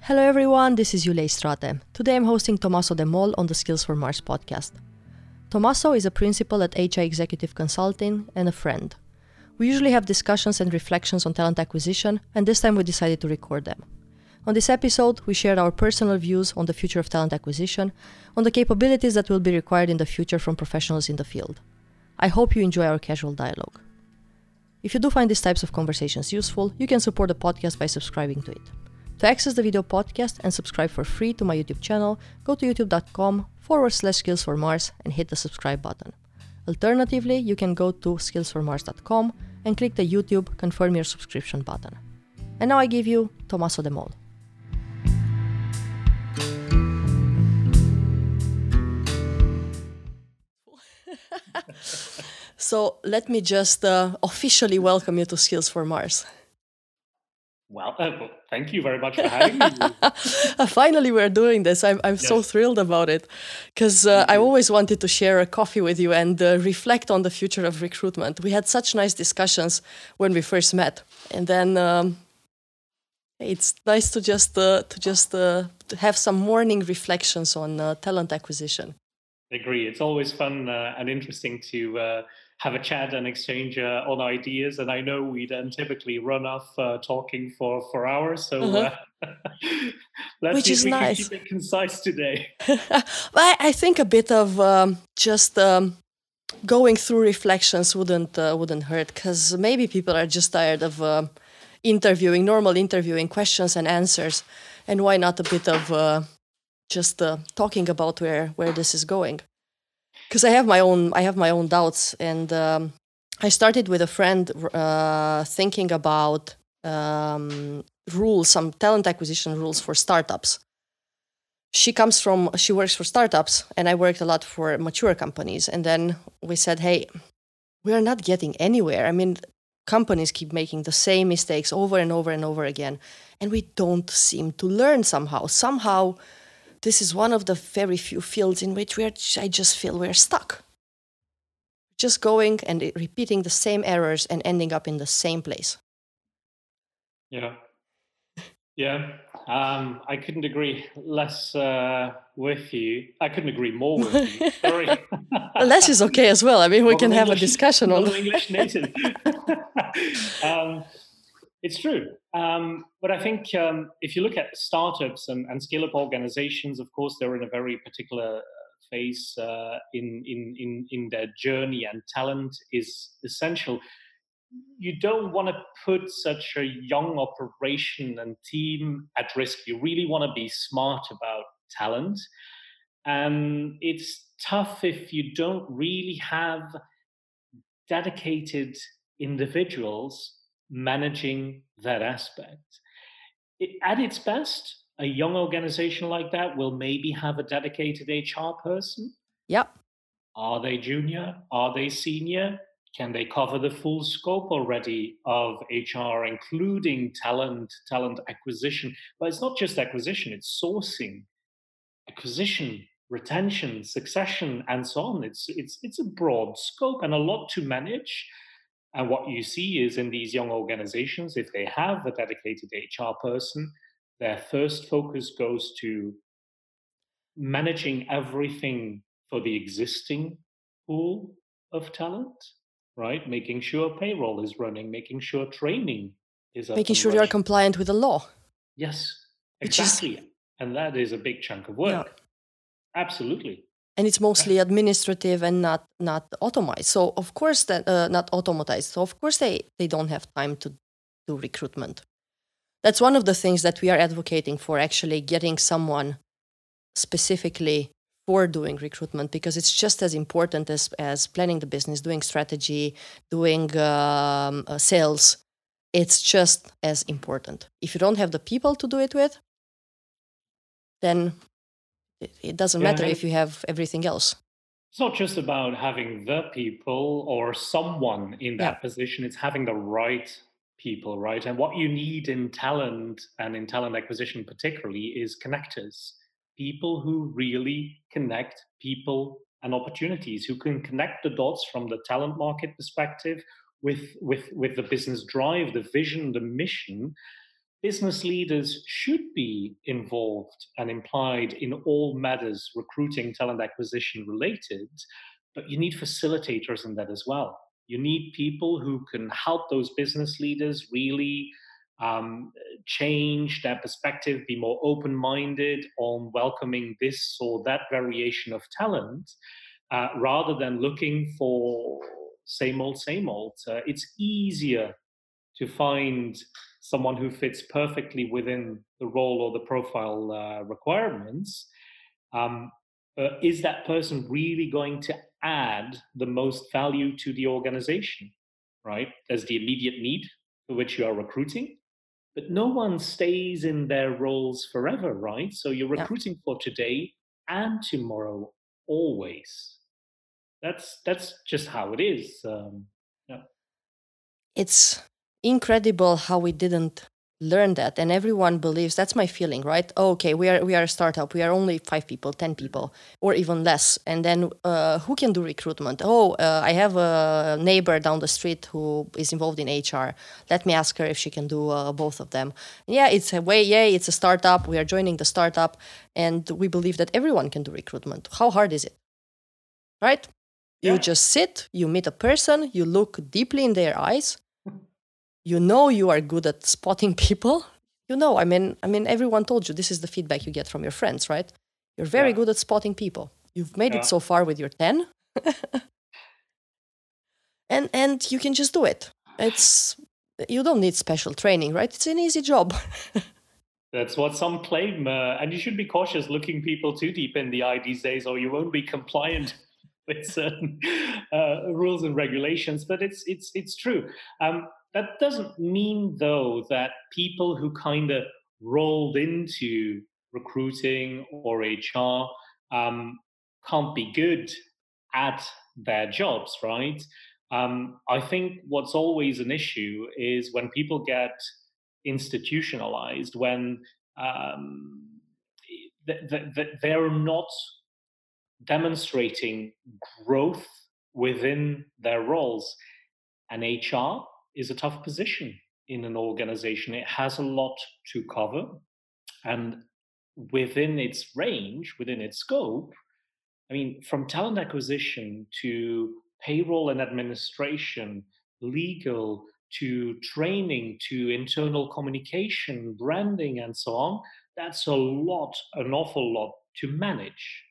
Hello everyone, this is Julia Strate. Today I'm hosting Tommaso De Mol on the Skills for Mars podcast. Tommaso is a principal at HI Executive Consulting and a friend. We usually have discussions and reflections on talent acquisition, and this time we decided to record them. On this episode, we shared our personal views on the future of talent acquisition, on the capabilities that will be required in the future from professionals in the field. I hope you enjoy our casual dialogue. If you do find these types of conversations useful, you can support the podcast by subscribing to it. To access the video podcast and subscribe for free to my YouTube channel, go to youtube.com forward slash skills for Mars and hit the subscribe button. Alternatively, you can go to skillsformars.com and click the YouTube confirm your subscription button. And now I give you Tommaso De Mol. so let me just uh, officially welcome you to Skills for Mars. Well, uh, thank you very much for having me. Uh, finally, we're doing this. I'm, I'm yes. so thrilled about it because uh, I always wanted to share a coffee with you and uh, reflect on the future of recruitment. We had such nice discussions when we first met, and then um, it's nice to just uh, to just uh, to have some morning reflections on talent acquisition. Agree. It's always fun and interesting to have a chat and exchange uh, on ideas. And I know we then typically run off uh, talking for, for hours. So uh-huh. uh, let's Which is nice. keep it concise today. well, I think a bit of um, just um, going through reflections wouldn't uh, wouldn't hurt because maybe people are just tired of uh, interviewing, normal interviewing questions and answers, and why not a bit of uh, just talking about where where this is going because I have my own I have my own doubts, and um, I started with a friend uh, thinking about um, rules, some talent acquisition rules for startups. She comes from she works for startups, and I worked a lot for mature companies. And then we said, hey, we are not getting anywhere. I mean, companies keep making the same mistakes over and over and over again, and we don't seem to learn somehow. Somehow this is one of the very few fields in which we're, I just feel we're stuck. Just going and repeating the same errors and ending up in the same place. Yeah. Yeah. Um, I couldn't agree less uh, with you. I couldn't agree more with you. Sorry. less is okay as well. I mean, we can English, have a discussion on English native. um, it's true. Um, but I think um, if you look at startups and, and scale up organizations, of course, they're in a very particular uh, phase uh, in, in, in, in their journey, and talent is essential. You don't want to put such a young operation and team at risk. You really want to be smart about talent. And it's tough if you don't really have dedicated individuals managing that aspect. It, at its best, a young organization like that will maybe have a dedicated HR person. Yep. Are they junior? Are they senior? Can they cover the full scope already of HR, including talent, talent acquisition? But it's not just acquisition, it's sourcing, acquisition, retention, succession, and so on. It's it's it's a broad scope and a lot to manage. And what you see is in these young organizations, if they have a dedicated HR person, their first focus goes to managing everything for the existing pool of talent, right? Making sure payroll is running, making sure training is making sure you're compliant with the law. Yes, exactly. Is... And that is a big chunk of work. Yeah. Absolutely and it's mostly administrative and not not automated. So of course that uh, not automatized. So of course they they don't have time to do recruitment. That's one of the things that we are advocating for actually getting someone specifically for doing recruitment because it's just as important as as planning the business, doing strategy, doing um, uh, sales. It's just as important. If you don't have the people to do it with, then it, doesn't yeah, matter if you have everything else. It's not just about having the people or someone in that yeah. position, it's having the right people, right? And what you need in talent and in talent acquisition, particularly, is connectors people who really connect people and opportunities, who can connect the dots from the talent market perspective with, with, with the business drive, the vision, the mission. Business leaders should be involved and implied in all matters recruiting, talent acquisition related, but you need facilitators in that as well. You need people who can help those business leaders really um, change their perspective, be more open minded on welcoming this or that variation of talent, uh, rather than looking for same old, same old. Uh, it's easier to find someone who fits perfectly within the role or the profile uh, requirements. Um, uh, is that person really going to add the most value to the organization? Right? There's the immediate need for which you are recruiting, but no one stays in their roles forever, right? So you're recruiting yeah. for today and tomorrow, always. That's that's just how it is. Um, yeah. It's incredible how we didn't learn that and everyone believes that's my feeling right? Oh, okay we are we are a startup we are only five people ten people or even less and then uh, who can do recruitment? Oh uh, i have a neighbor down the street who is involved in hr let me ask her if she can do uh, both of them. Yeah it's a way yeah it's a startup we are joining the startup and we believe that everyone can do recruitment. How hard is it? Right? Yeah. you just sit you meet a person you look deeply in their eyes you know you are good at spotting people. You know i mean i mean everyone told you this is the feedback you get from your friends right? You're very yeah. good at spotting people. You've made yeah. it so far with your 10 and and you can just do it. It's you don't need special training right? It's an easy job. That's what some claim uh, and you should be cautious looking people too deep in the eye these days or you won't be compliant with certain uh, rules and regulations but it's it's it's true. Um, that doesn't mean, though, that people who kind of rolled into recruiting or HR um, can't be good at their jobs, right? Um, I think what's always an issue is when people get institutionalized, when um, th- th- th- they're not demonstrating growth within their roles. And HR is a tough position in an organization. It has a lot to cover. And within its range, within its scope, I mean, from talent acquisition to payroll and administration, legal to training to internal communication, branding, and so on, that's a lot, an awful lot to manage.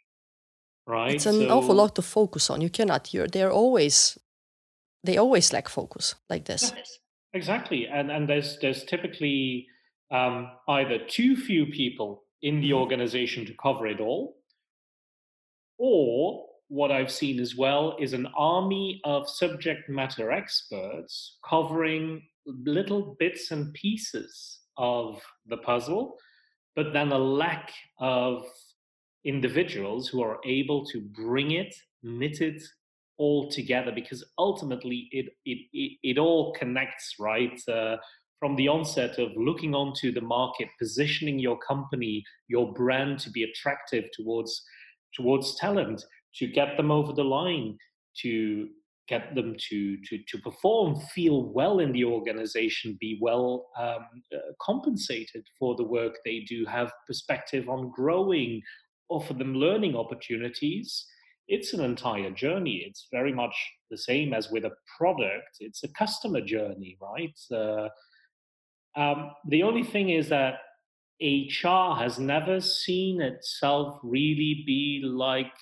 Right? It's an so, awful lot to focus on. You cannot, you're, they're always they always lack focus like this. Yes, exactly, and and there's there's typically um, either too few people in the mm-hmm. organization to cover it all, or what I've seen as well is an army of subject matter experts covering little bits and pieces of the puzzle, but then a lack of individuals who are able to bring it, knit it all together because ultimately it it it, it all connects right? Uh, from the onset of looking onto the market positioning your company your brand to be attractive towards towards talent to get them over the line to get them to to to perform feel well in the organization be well um, uh, compensated for the work they do have perspective on growing offer them learning opportunities it's an entire journey. It's very much the same as with a product. It's a customer journey, right? Uh, um, the only thing is that HR has never seen itself really be like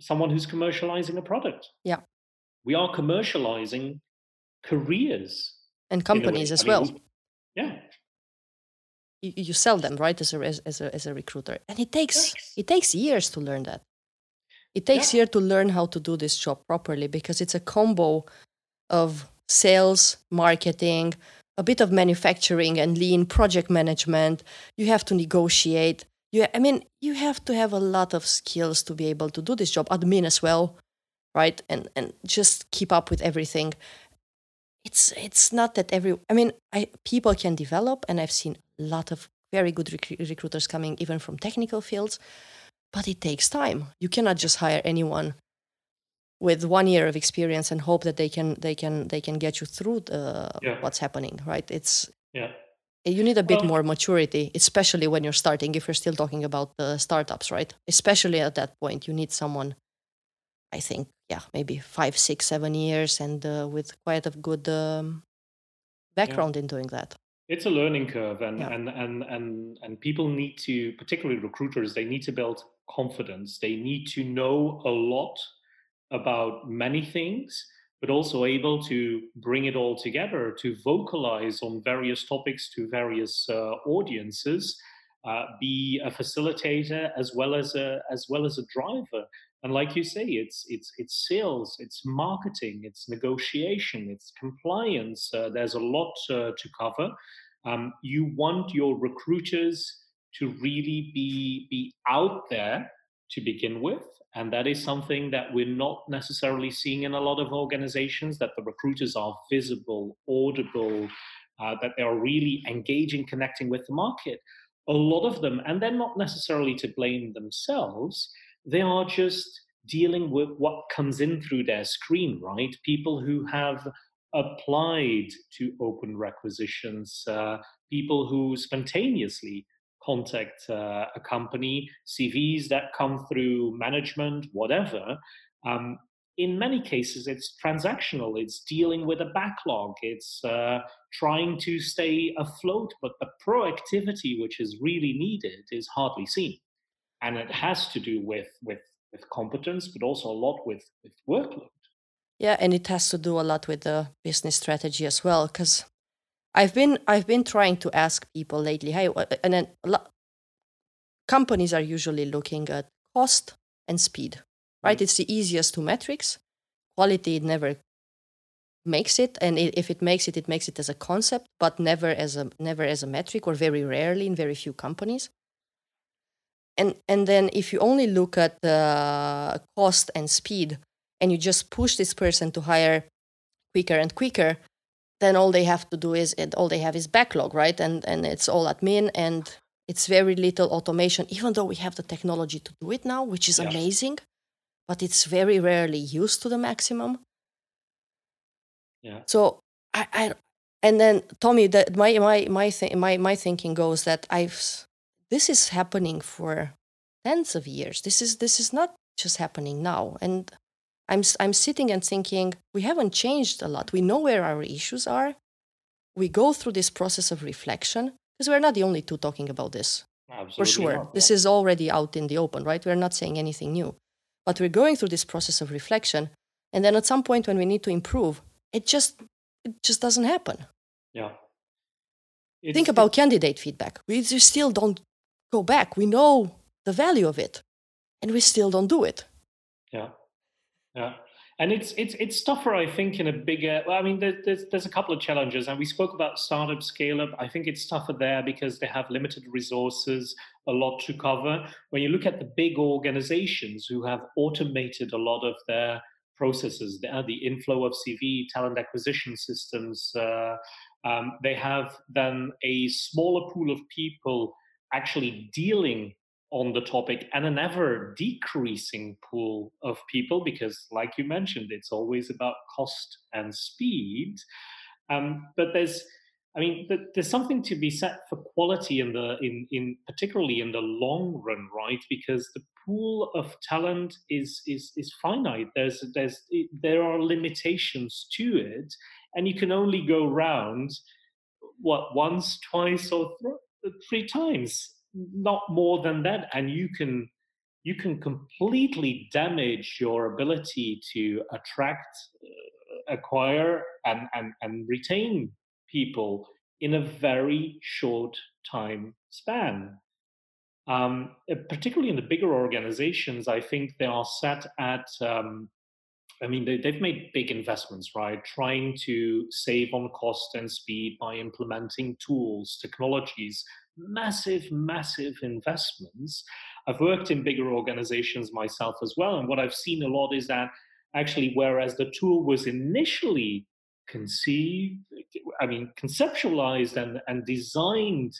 someone who's commercializing a product. Yeah. We are commercializing careers and companies as I well. Yeah. You, you, sell them right as a as a as a recruiter, and it takes yes. it takes years to learn that. It takes yeah. years to learn how to do this job properly because it's a combo of sales, marketing, a bit of manufacturing and lean project management. You have to negotiate. You, I mean, you have to have a lot of skills to be able to do this job. Admin as well, right? And and just keep up with everything. It's it's not that every. I mean, I people can develop, and I've seen a lot of very good rec- recruiters coming even from technical fields but it takes time. You cannot just hire anyone with one year of experience and hope that they can they can they can get you through the, yeah. what's happening right it's yeah you need a bit well, more maturity especially when you're starting if you're still talking about the startups right especially at that point you need someone i think yeah maybe five six seven years and uh, with quite a good um, background yeah. in doing that it's a learning curve and, yeah. and and and and people need to particularly recruiters they need to build confidence they need to know a lot about many things, but also able to bring it all together to vocalize on various topics to various uh, audiences, uh, be a facilitator as well as a as well as a driver. And like you say, it's it's it's sales, it's marketing, it's negotiation, it's compliance. Uh, there's a lot uh, to cover. Um, you want your recruiters to really be be out there to begin with. And that is something that we're not necessarily seeing in a lot of organizations, that the recruiters are visible, audible, uh, that they are really engaging, connecting with the market. A lot of them, and they're not necessarily to blame themselves, they are just dealing with what comes in through their screen, right? People who have applied to open requisitions, uh, people who spontaneously contact uh, a company, CVs that come through management, whatever. Um, in many cases, it's transactional. It's dealing with a backlog. It's uh, trying to stay afloat, but the proactivity which is really needed is hardly seen, and it has to do with with with competence, but also a lot with with workload. Yeah, and it has to do a lot with the business strategy as well, because I've been I've been trying to ask people lately, hey, and then companies are usually looking at cost and speed, right? Mm. It's the easiest two metrics. Quality it never makes it, and it, if it makes it, it makes it as a concept, but never as a never as a metric, or very rarely in very few companies. And and then if you only look at the cost and speed, and you just push this person to hire quicker and quicker, then all they have to do is all they have is backlog right? And and it's all admin and it's very little automation even though we have the technology to do it now which is amazing but it's very rarely used to the maximum. Yeah. So i, I and then tommy that my my my, th- my my thinking goes that i've this is happening for tens of years this is this is not just happening now and I'm, I'm sitting and thinking, we haven't changed a lot. We know where our issues are. We go through this process of reflection because we're not the only two talking about this. Absolutely for sure. Not, this is already out in the open, right? We're not saying anything new. But we're going through this process of reflection. And then at some point when we need to improve, it just it just doesn't happen. Yeah. It's, Think about candidate feedback. We still don't go back. We know the value of it, and we still don't do it. Yeah. Yeah. And it's it's it's tougher, I think, in a bigger. Well, I mean, there's there's a couple of challenges, and we spoke about startup scale up. I think it's tougher there because they have limited resources, a lot to cover. When you look at the big organizations who have automated a lot of their processes, the, uh, the inflow of CV, talent acquisition systems, uh, um, they have then a smaller pool of people actually dealing on the topic and an ever decreasing pool of people because like you mentioned it's always about cost and speed. Um, but there's i mean there's something to be said for quality in the in in particularly in the long run right? Because the pool of talent is is is finite. There's there's there are limitations to it and you can only go round what once twice or th- three times not more than that and you can you can completely damage your ability to attract uh, acquire and, and and retain people in a very short time span. Um, uh, particularly in the bigger organizations i think they are set at um, I mean, they, have made big investments, right? Trying to save on cost and speed by implementing tools, technologies massive, massive investments. I've worked in bigger organizations myself as well. And what I've seen a lot is that actually, whereas the tool was initially conceived, I mean, conceptualized and, and designed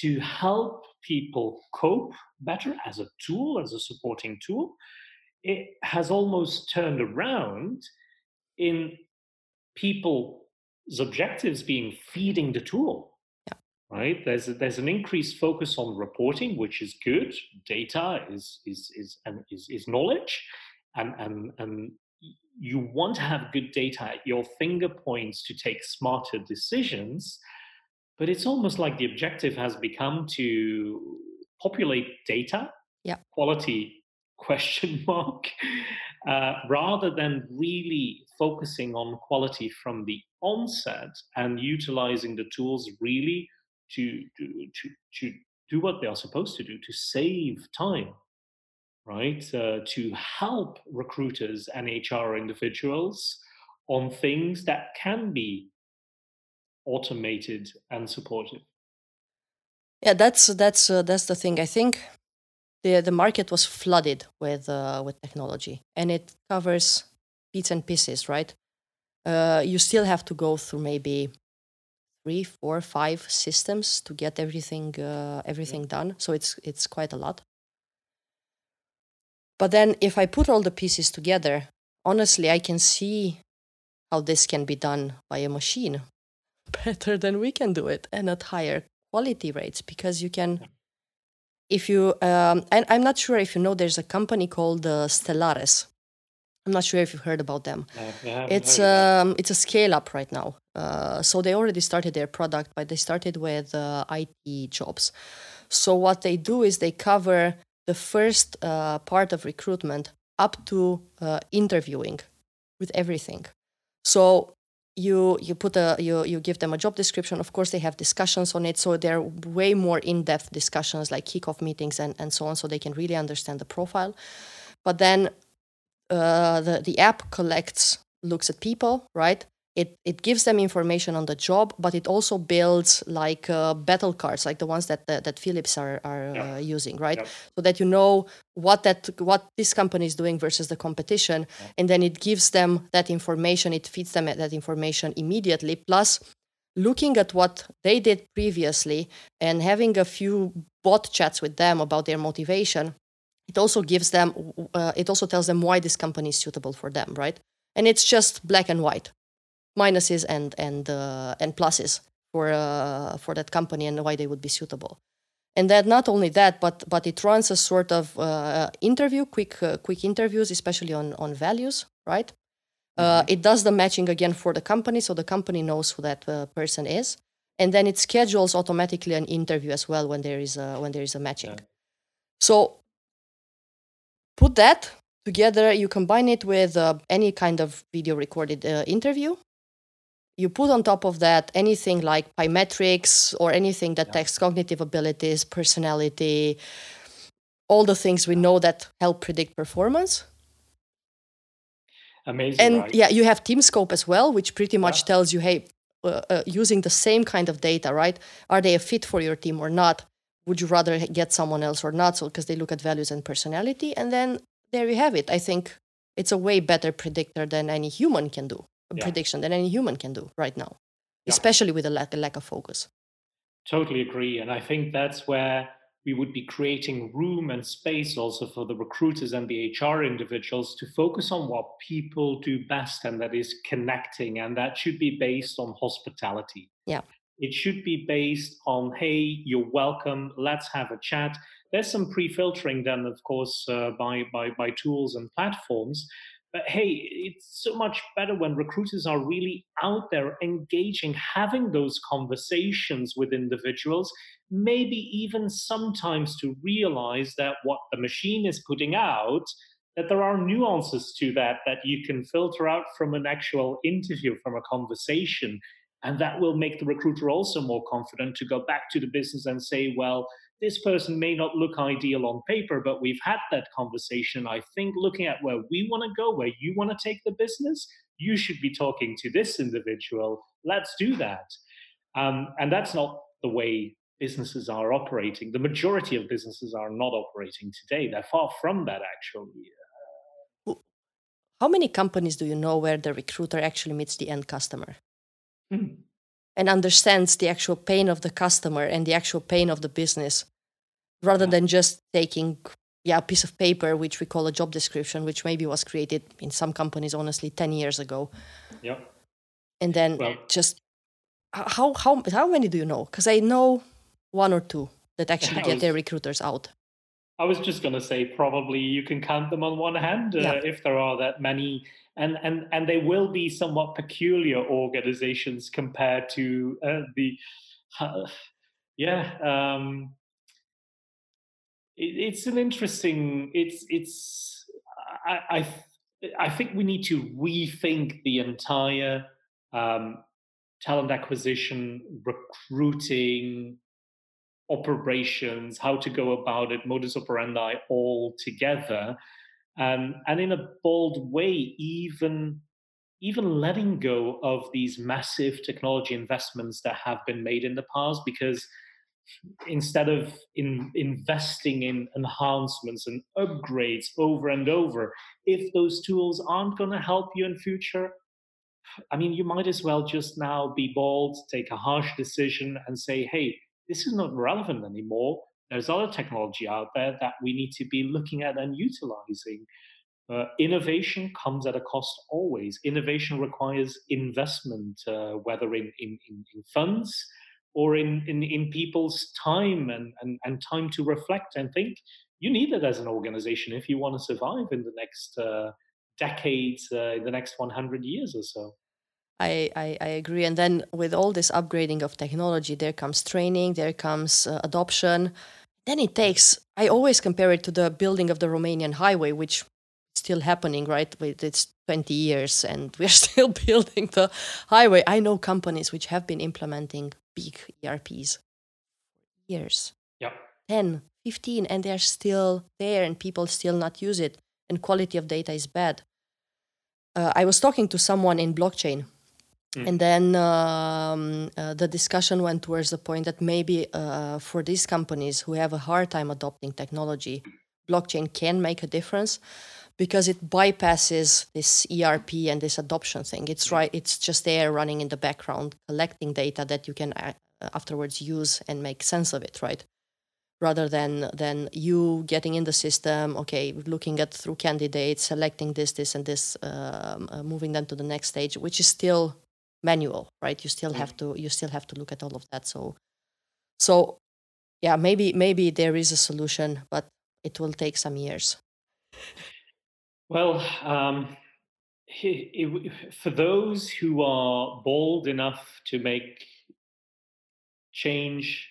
to help people cope better as a tool, as a supporting tool, it has almost turned around in people's objectives being feeding the tool. Right? There's a, there's an increased focus on reporting, which is good. Data is is is and is, is knowledge, and and and you want to have good data at your finger points to take smarter decisions but it's almost like the objective has become to populate data yeah. quality question mark uh, rather than really focusing on quality from the onset and utilizing the tools really to, to, to, to do what they are supposed to do to save time right uh, to help recruiters and hr individuals on things that can be automated and supported. Yeah, that's that's uh, that's the thing. I think the the market was flooded with uh, with technology, and it covers bits and pieces, right? Uh, you still have to go through maybe three, four, five systems to get everything uh, everything done. So it's it's quite a lot. But then, if I put all the pieces together, honestly, I can see how this can be done by a machine better than we can do it and at higher quality rates because you can if you um, and i'm not sure if you know there's a company called uh, stellares i'm not sure if you've heard about them. It's um, it's a scale up right now. Uh, so they already started their product but they started with uh, it jobs. So what they do is they cover the first uh, part of recruitment up to uh, interviewing with everything. So you you put a you you give them a job description. Of course they have discussions on it so they're way more in-depth discussions like kickoff meetings and, and so on so they can really understand the profile. But then uh, the the app collects looks at people right it it gives them information on the job, but it also builds like uh, battle cards, like the ones that that, that Philips are are yeah. uh, using, right? Yeah. So that you know what that what this company is doing versus the competition, yeah. and then it gives them that information. It feeds them that information immediately. Plus, looking at what they did previously and having a few bot chats with them about their motivation, it also gives them. Uh, it also tells them why this company is suitable for them, right? And it's just black and white minuses and and uh, and pluses for uh, for that company and why they would be suitable. And then not only that, but but it runs a sort of uh, interview, quick uh, quick interviews, especially on on values, right? Uh, mm-hmm. it does the matching again for the company, so the company knows who that uh, person is, and then it schedules automatically an interview as well when there is a when there is a matching. Yeah. So put that together you combine it with uh, any kind of video recorded uh, interview you put on top of that anything like biometrics or anything that yeah. takes cognitive abilities, personality, all the things we know that help predict performance. Amazing. And right? yeah, you have TeamScope as well, which pretty much yeah. tells you, hey, uh, uh, using the same kind of data, right? Are they a fit for your team or not? Would you rather get someone else or not? So because they look at values and personality, and then there you have it. I think it's a way better predictor than any human can do yeah. prediction than any human can do right now, yeah. especially with a lack, a lack of focus. Totally agree. And I think that's where we would be creating room and space also for the recruiters and the HR individuals to focus on what people do best, and that is connecting. And that should be based on hospitality. Yeah. It should be based on, hey, you're welcome, let's have a chat. There's some pre filtering done, of course, uh, by, by, by tools and platforms. But hey, it's so much better when recruiters are really out there engaging, having those conversations with individuals, maybe even sometimes to realize that what the machine is putting out, that there are nuances to that that you can filter out from an actual interview, from a conversation. And that will make the recruiter also more confident to go back to the business and say, well, this person may not look ideal on paper, but we've had that conversation. I think looking at where we want to go, where you want to take the business, you should be talking to this individual. Let's do that. Um, and that's not the way businesses are operating. The majority of businesses are not operating today. They're far from that, actually. How many companies do you know where the recruiter actually meets the end customer? Hmm. And understands the actual pain of the customer and the actual pain of the business rather than just taking yeah a piece of paper which we call a job description which maybe was created in some companies honestly 10 years ago. Yeah and then well, just how how how many do you know? Because i know one or two that actually get their recruiters out i was just going to say probably you can count them on one hand uh, yeah. if there are that many and and and they will be somewhat peculiar organizations compared to uh, the uh, yeah um, it, it's an interesting it's it's I, I I think we need to rethink the entire um, talent acquisition, recruiting, operations, how to go about it, modus operandi all together. Um, and in a bold way, even even letting go of these massive technology investments that have been made in the past, because instead of in, investing in enhancements and upgrades over and over, if those tools aren't going to help you in future, I mean, you might as well just now be bold, take a harsh decision, and say, hey, this is not relevant anymore. There's other technology out there that we need to be looking at and utilizing. Uh, innovation comes at a cost always. Innovation requires investment, uh, whether in, in, in, funds or in, in, in people's time and, and, and time to reflect and think. You need it as an organization if you want to survive in the next uh, decades, uh, in the next 100 years or so. I, I, I, agree. And then with all this upgrading of technology, there comes training, there comes uh, adoption. Then it takes, I always compare it to the building of the Romanian highway, which is still happening, right? With It's 20 years and we're still building the highway. I know companies which have been implementing big ERPs years. Yeah. 10, 15, and they're still there and people still not use it. And quality of data is bad. Uh, I was talking to someone in blockchain Mm. And then um, uh, the discussion went towards the point that maybe uh, for these companies who have a hard time adopting technology, blockchain can make a difference because it bypasses this ERP and this adoption thing. It's right; it's just there running in the background, collecting data that you can uh, afterwards use and make sense of it, right? Rather than than you getting in the system, okay, looking at through candidates, selecting this, this, and this, um, uh, moving them to the next stage, which is still manual right? You still have to you still have to look at all of that. So so yeah maybe maybe there is a solution but it will take some years. Well um, it, it, for those who are bold enough to make change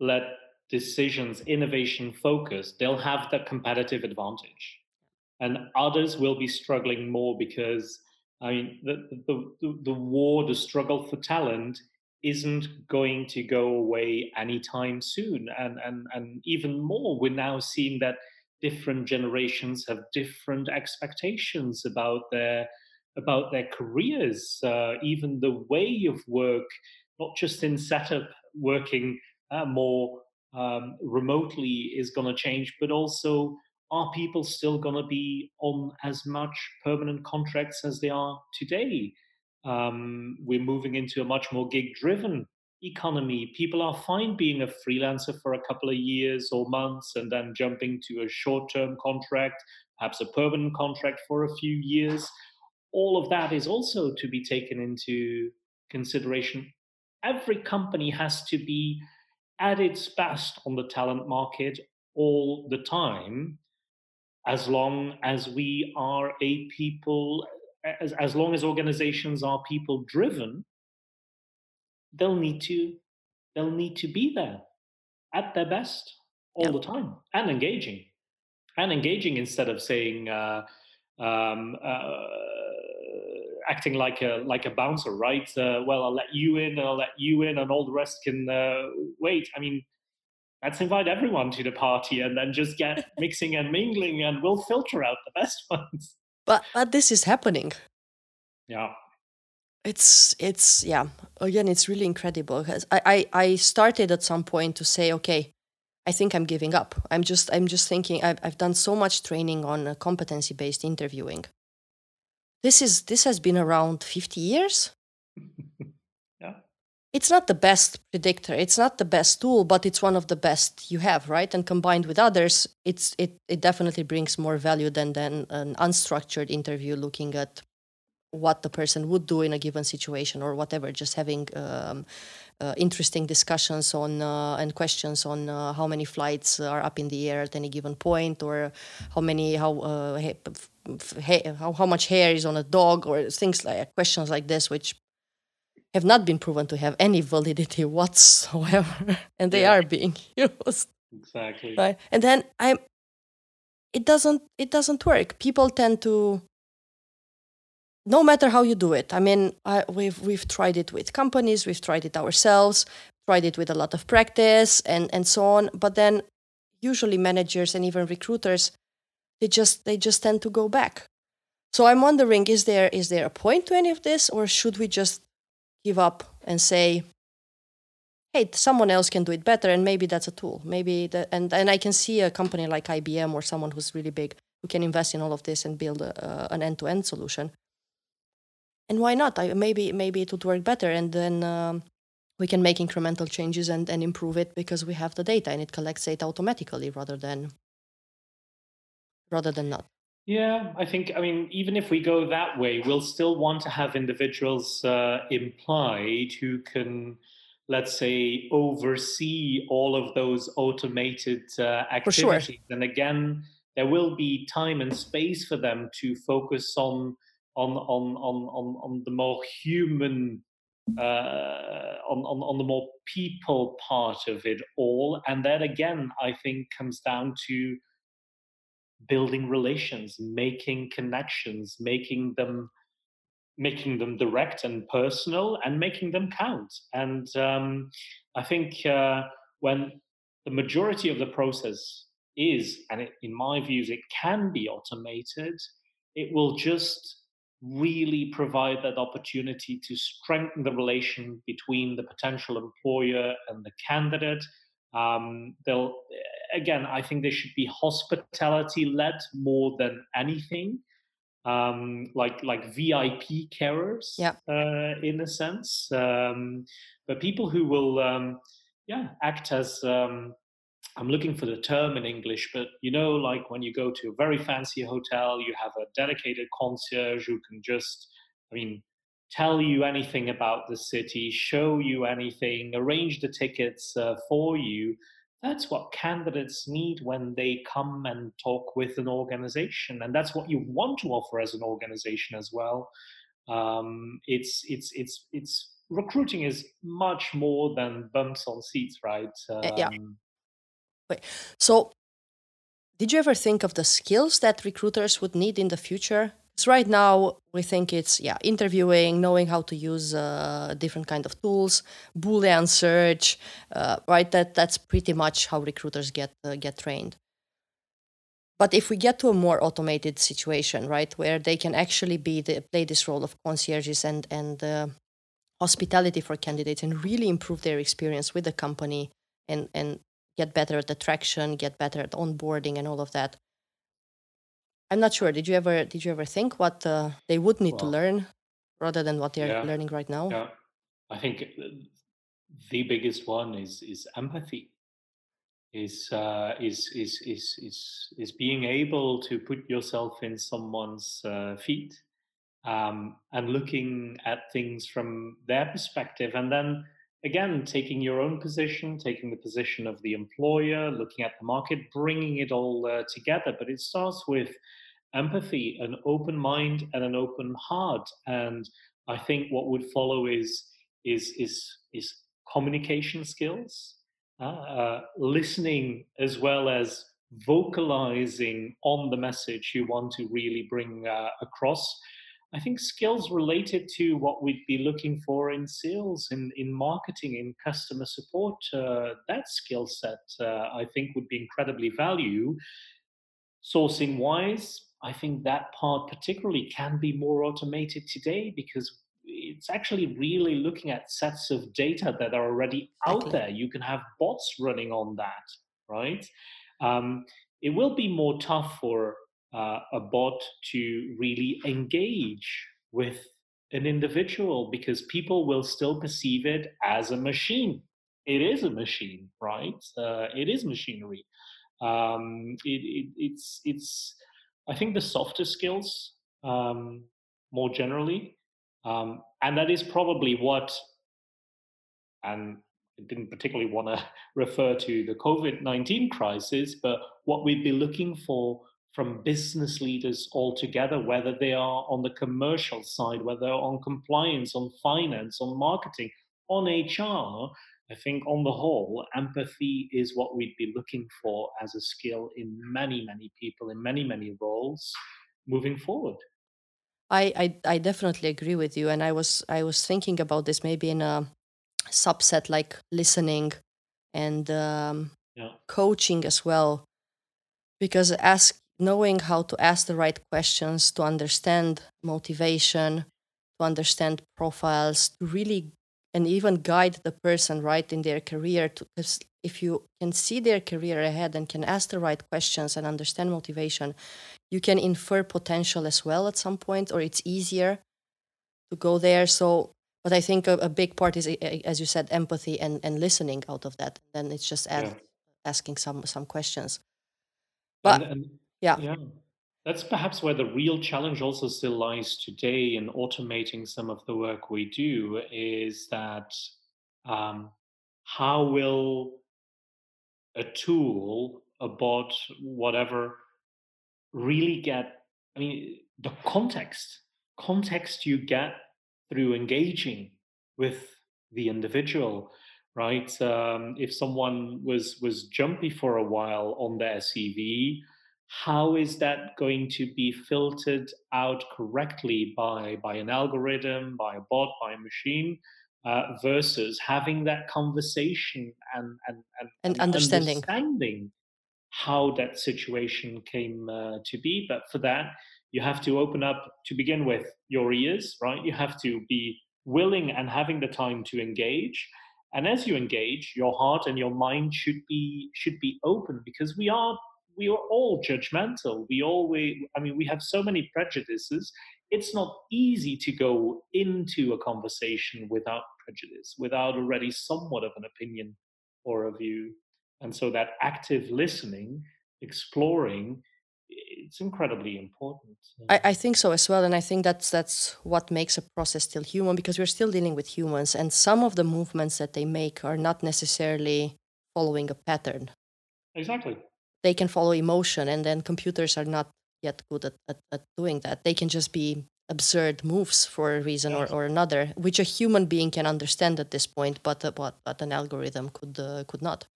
let decisions innovation focused they'll have that competitive advantage. And others will be struggling more because I mean, the, the, the, war, the struggle for talent isn't going to go away anytime soon. And, and, and even more, we're now seeing that different generations have different expectations about their about their careers, uh, even the way of work, not just in setup working uh, more um, remotely is going to change, but also are people still going to be on as much permanent contracts as they are today? Um, we're moving into a much more gig driven economy. People are fine being a freelancer for a couple of years or months and then jumping to a short term contract, perhaps a permanent contract for a few years. All of that is also to be taken into consideration. Every company has to be at its best on the talent market all the time as long as we are a people, as, as long as organizations are people driven, they'll need to they'll need to be there at their best all yep. the time and engaging and engaging instead of saying uh, um, uh, acting like a like a bouncer right uh, well i'll let you in i'll let you in and all the rest can uh, wait i mean let's invite everyone to the party and then just get mixing and mingling and we'll filter out the best ones. But but this is happening. Yeah. It's it's yeah. Again it's really incredible. Because I, I i started at some point to say okay i think i'm giving up. I'm just i'm just thinking i've, I've done so much training on uh, competency based interviewing. This is this has been around 50 years it's not the best predictor it's not the best tool but it's one of the best you have right? And combined with others it's it, it definitely brings more value than than an unstructured interview looking at what the person would do in a given situation or whatever just having um, uh, interesting discussions on uh, and questions on uh, how many flights are up in the air at any given point or how many how uh, how, how much hair is on a dog or things like questions like this which have not been proven to have any validity whatsoever. And they yeah. are being used. Exactly. Right. And then i'm it doesn't it doesn't work. People tend to no matter how you do it i mean I, we've we've tried it with companies we've tried it ourselves tried it with a lot of practice and and so on. But then usually managers and even recruiters they just they just tend to go back. So i'm wondering is there is there a point to any of this or should we just give up and say hey someone else can do it better and maybe that's a tool. Maybe that and, and i can see a company like ibm or someone who's really big who can invest in all of this and build a, uh, an end-to-end solution. And why not? I, maybe maybe it would work better and then um, we can make incremental changes and, and improve it because we have the data and it collects data automatically rather than rather than not yeah, I think, I mean, even if we go that way, we'll still want to have individuals uh, implied who can, let's say, oversee all of those automated uh, activities. Sure. And again, there will be time and space for them to focus on on on on on, on the more human uh, on, on on the more people part of it all and that again i think comes down to building relations, making connections, making them making them direct and personal, and making them count. And um, I think uh, when the majority of the process is, and it, in my views, it can be automated, it will just really provide that opportunity to strengthen the relation between the potential employer and the candidate. Um, they'll again, I think they should be hospitality led more than anything, um, like like VIP carers, yeah. uh, in a sense. Um, but people who will, um, yeah, act as um, I'm looking for the term in English, but you know, like when you go to a very fancy hotel, you have a dedicated concierge who can just, I mean, tell you anything about the city, show you anything, arrange the tickets uh, for you that's what candidates need when they come and talk with an organization and that's what you want to offer as an organization as well. Um, it's it's it's it's recruiting is much more than bumps on seats right? Um, yeah. Wait. so did you ever think of the skills that recruiters would need in the future so right now we think it's yeah interviewing, knowing how to use uh, different kind of tools, Boolean search, uh, right? That that's pretty much how recruiters get uh, get trained. But if we get to a more automated situation, right, where they can actually be the, play this role of concierges and and uh, hospitality for candidates and really improve their experience with the company and and get better at attraction, get better at onboarding and all of that, I'm not sure. Did you ever did you ever think what uh, they would need well, to learn rather than what they're yeah, learning right now? Yeah, I think the biggest one is is empathy. Is uh, is is is is is being able to put yourself in someone's uh, feet um, and looking at things from their perspective, and then again taking your own position, taking the position of the employer, looking at the market, bringing it all uh, together. But it starts with empathy, an open mind, and an open heart. And I think what would follow is is is is communication skills, uh, uh, listening as well as vocalizing on the message you want to really bring uh, across. I think skills related to what we'd be looking for in sales, in, in marketing, in customer support, uh, that skill set uh, I think would be incredibly value. Sourcing wise, I think that part particularly can be more automated today because it's actually really looking at sets of data that are already out there. You can have bots running on that, right? Um, it will be more tough for uh, a bot to really engage with an individual because people will still perceive it as a machine. It is a machine, right? Uh, it is machinery. Um, it, it, it's it's. I think the softer skills, um, more generally, um, and that is probably what. And I didn't particularly want to refer to the COVID nineteen crisis, but what we'd be looking for from business leaders altogether, whether they are on the commercial side, whether they're on compliance, on finance, on marketing, on HR. I think on the whole, empathy is what we'd be looking for as a skill in many, many people, in many, many roles moving forward. I, I, I definitely agree with you. And I was I was thinking about this maybe in a subset like listening and um, yeah. coaching as well because ask knowing how to ask the right questions to understand motivation to understand profiles to really and even guide the person right in their career because if you can see their career ahead and can ask the right questions and understand motivation you can infer potential as well at some point or it's easier to go there. So but i think a, a big part is as you said empathy and, and listening out of that. Then it's just yeah. asking some some questions. But and, and yeah. Yeah. That's perhaps where the real challenge also still lies today in automating some of the work we do is that um, how will a tool, a bot, whatever, really get, I mean, the context, context you get through engaging with the individual, right? Um, if someone was was jumpy for a while on their CV, how is that going to be filtered out correctly by by an algorithm by a bot by a machine uh, versus having that conversation and and, and, and understanding. understanding how that situation came uh, to be? But for that you have to open up to begin with your ears right? You have to be willing and having the time to engage. And as you engage your heart and your mind should be should be open because we are we are all judgmental. We always, I mean, we have so many prejudices. It's not easy to go into a conversation without prejudice, without already somewhat of an opinion or a view. And so that active listening, exploring, it's incredibly important. I, I think so as well, and I think that's that's what makes a process still human because we're still dealing with humans, and some of the movements that they make are not necessarily following a pattern. Exactly they can follow emotion and then computers are not yet good at, at, at doing that. They can just be absurd moves for a reason or, or another which a human being can understand at this point but uh, but, but an algorithm could uh, could not.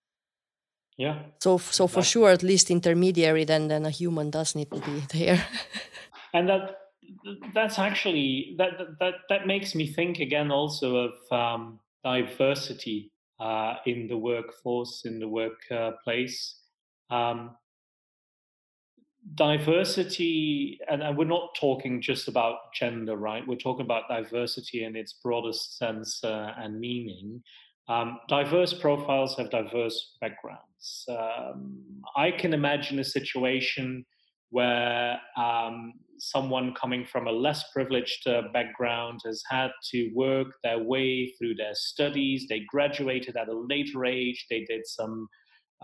Yeah. So so for sure at least intermediary then then a human does need to be there. And that that's actually that that that makes me think again also of um, diversity uh, in the workforce in the workplace um, diversity, and, and, we're not talking just about gender, right? We're talking about diversity in its broadest sense uh, and meaning. Um, diverse profiles have diverse backgrounds. Um, I can imagine a situation where um, someone coming from a less privileged uh, background has had to work their way through their studies. They graduated at a later age. They did some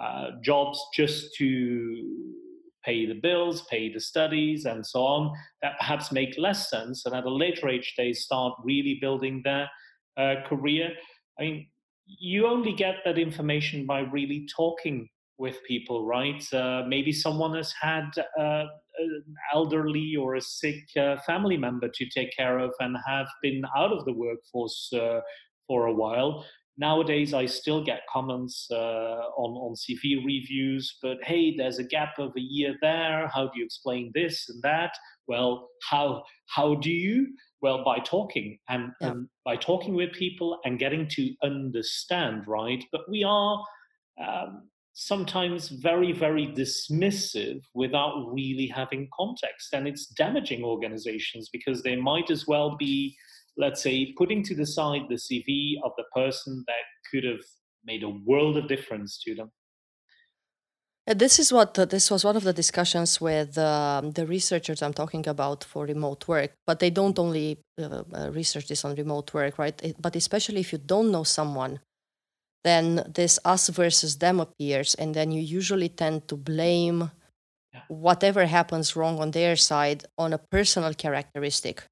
uh, jobs just to pay the bills, pay the studies, and so on, that perhaps make less sense. And at a later age, they start really building their uh, career. I mean, you only get that information by really talking with people, right? Uh, maybe someone has had uh, an elderly or a sick uh, family member to take care of and have been out of the workforce uh, for a while nowadays I still get comments uh, on on CV reviews, but hey, there's a gap of a year there. How do you explain this and that? Well, how how do you? Well, by talking and, yeah. and by talking with people and getting to understand, right? But we are. Um, sometimes very very dismissive without really having context and it's damaging organizations because they might as well be let's say, putting to the side the CV of the person that could have made a world of difference to them. this is what uh, this was one of the discussions with um, the researchers I'm talking about for remote work. But they don't only uh, uh, research this on remote work, right? It, but especially if you don't know someone, then this us versus them appears, and then you usually tend to blame yeah. whatever happens wrong on their side on a personal characteristic,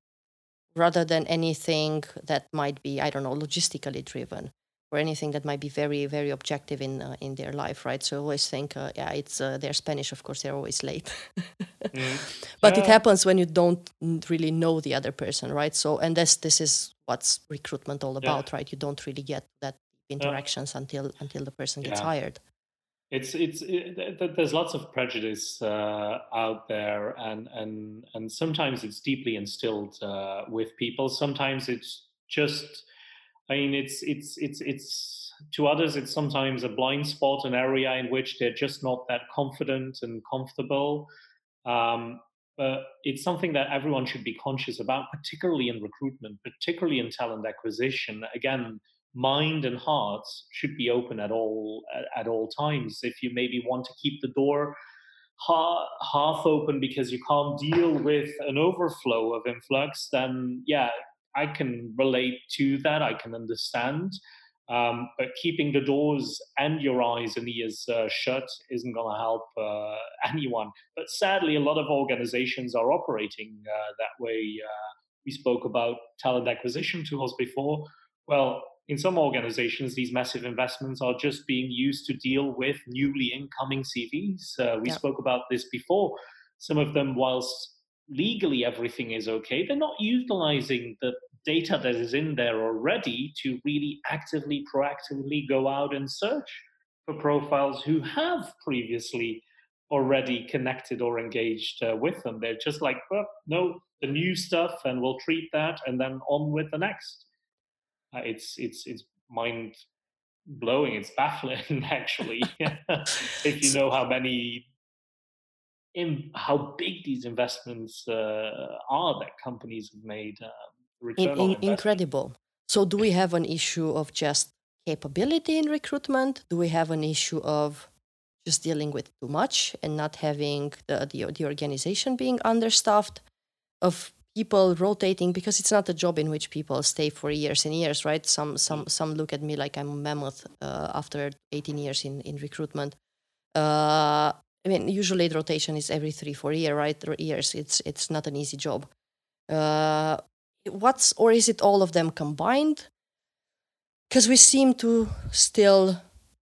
rather than anything that might be I don't know logistically driven or anything that might be very very objective in uh, in their life right so i always think uh, yeah it's uh, they're spanish of course they're always late mm. but yeah. it happens when you don't really know the other person right so and this this is what's recruitment all about yeah. right you don't really get that interactions yeah. until until the person gets hired it's it's it, there's lots of prejudice uh, out there and and and sometimes it's deeply instilled uh, with people sometimes it's just I mean, it's it's it's it's to others it's sometimes a blind spot, an area in which they're just not that confident and comfortable. Um, but it's something that everyone should be conscious about, particularly in recruitment, particularly in talent acquisition. Again, mind and hearts should be open at all at, at all times. If you maybe want to keep the door half open because you can't deal with an overflow of influx, then yeah, I can relate to that. I can understand. Um, but keeping the doors and your eyes and ears uh, shut isn't going to help uh, anyone. But sadly, a lot of organizations are operating uh, that way. Uh, we spoke about talent acquisition tools before. Well, in some organizations, these massive investments are just being used to deal with newly incoming CVs. Uh, we yeah. spoke about this before. Some of them, whilst legally everything is okay, they're not utilizing the data that is in there already to really actively, proactively go out and search for profiles who have previously already connected or engaged uh, with them. They're just like, well, no, the new stuff, and we'll treat that, and then on with the next. Uh, it's it's it's mind blowing. It's baffling, actually, if you know how many in how big these investments uh, are that companies have made. Uh, in, in, incredible. So, do we have an issue of just capability in recruitment? Do we have an issue of just dealing with too much and not having the, the, the organization being understaffed? Of people rotating because it's not a job in which people stay for years and years, right? Some some some look at me like I'm a mammoth uh, after 18 years in in recruitment. Uh, I mean, usually the rotation is every three, four year, right? Years. It's it's not an easy job. Uh, what's or is it all of them combined? Because we seem to still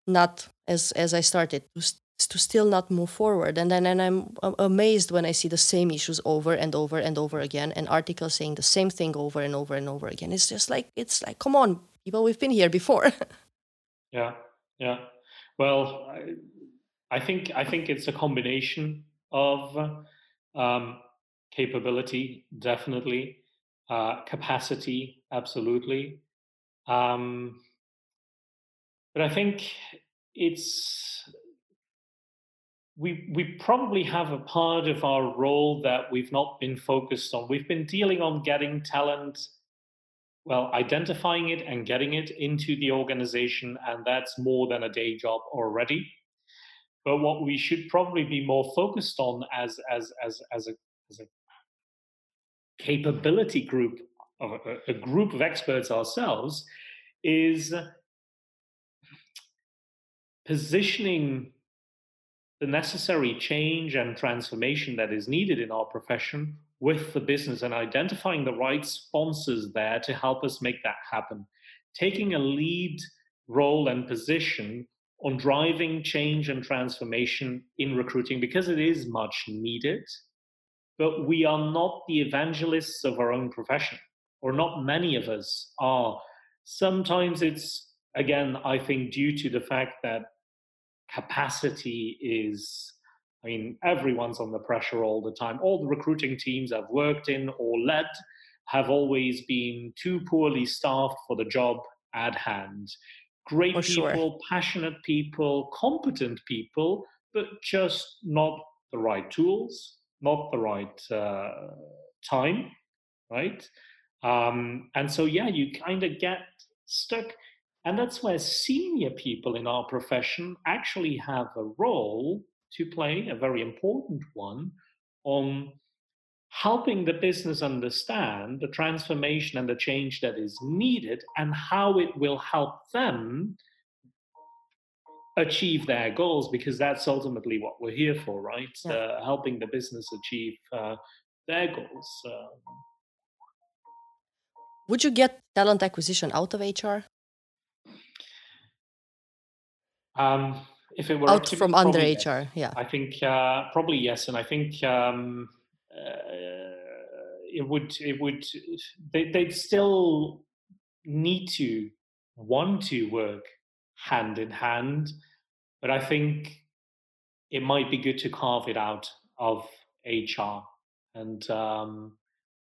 not, as as I started, to, to still not move forward. And then and I'm amazed when I see the same issues over and over and over again, and articles saying the same thing over and over and over again. It's just like it's like, come on, people, we've been here before. yeah, yeah. Well. I I think I think it's a combination of um, capability, definitely, uh, capacity, absolutely. Um, but I think it's we we probably have a part of our role that we've not been focused on. We've been dealing on getting talent, well, identifying it and getting it into the organization, and that's more than a day job already. But what we should probably be more focused on as as as as a as a capability group a, a group of experts ourselves is positioning the necessary change and transformation that is needed in our profession with the business and identifying the right sponsors there to help us make that happen. Taking a lead role and position on driving change and transformation in recruiting because it is much needed. But we are not the evangelists of our own profession, or not many of us are. Sometimes it's, again, I think, due to the fact that capacity is, I mean, everyone's under pressure all the time. All the recruiting teams I've worked in or led have always been too poorly staffed for the job at hand great For people, sure. passionate people, competent people, but just not the right tools, not the right uh, time, right? Um, and so, yeah, you kind of get stuck. And that's where senior people in our profession actually have a role to play, a very important one, on helping the business understand the transformation and the change that is needed and how it will help them achieve their goals because that's ultimately what we're here for right? Yeah. uh, helping the business achieve uh, their goals um, would you get talent acquisition out of hr um, if it were out from under yes. hr yeah i think uh, probably yes and i think um, uh, it would it would they, they'd still need to want to work hand in hand but i think it might be good to carve it out of hr and um,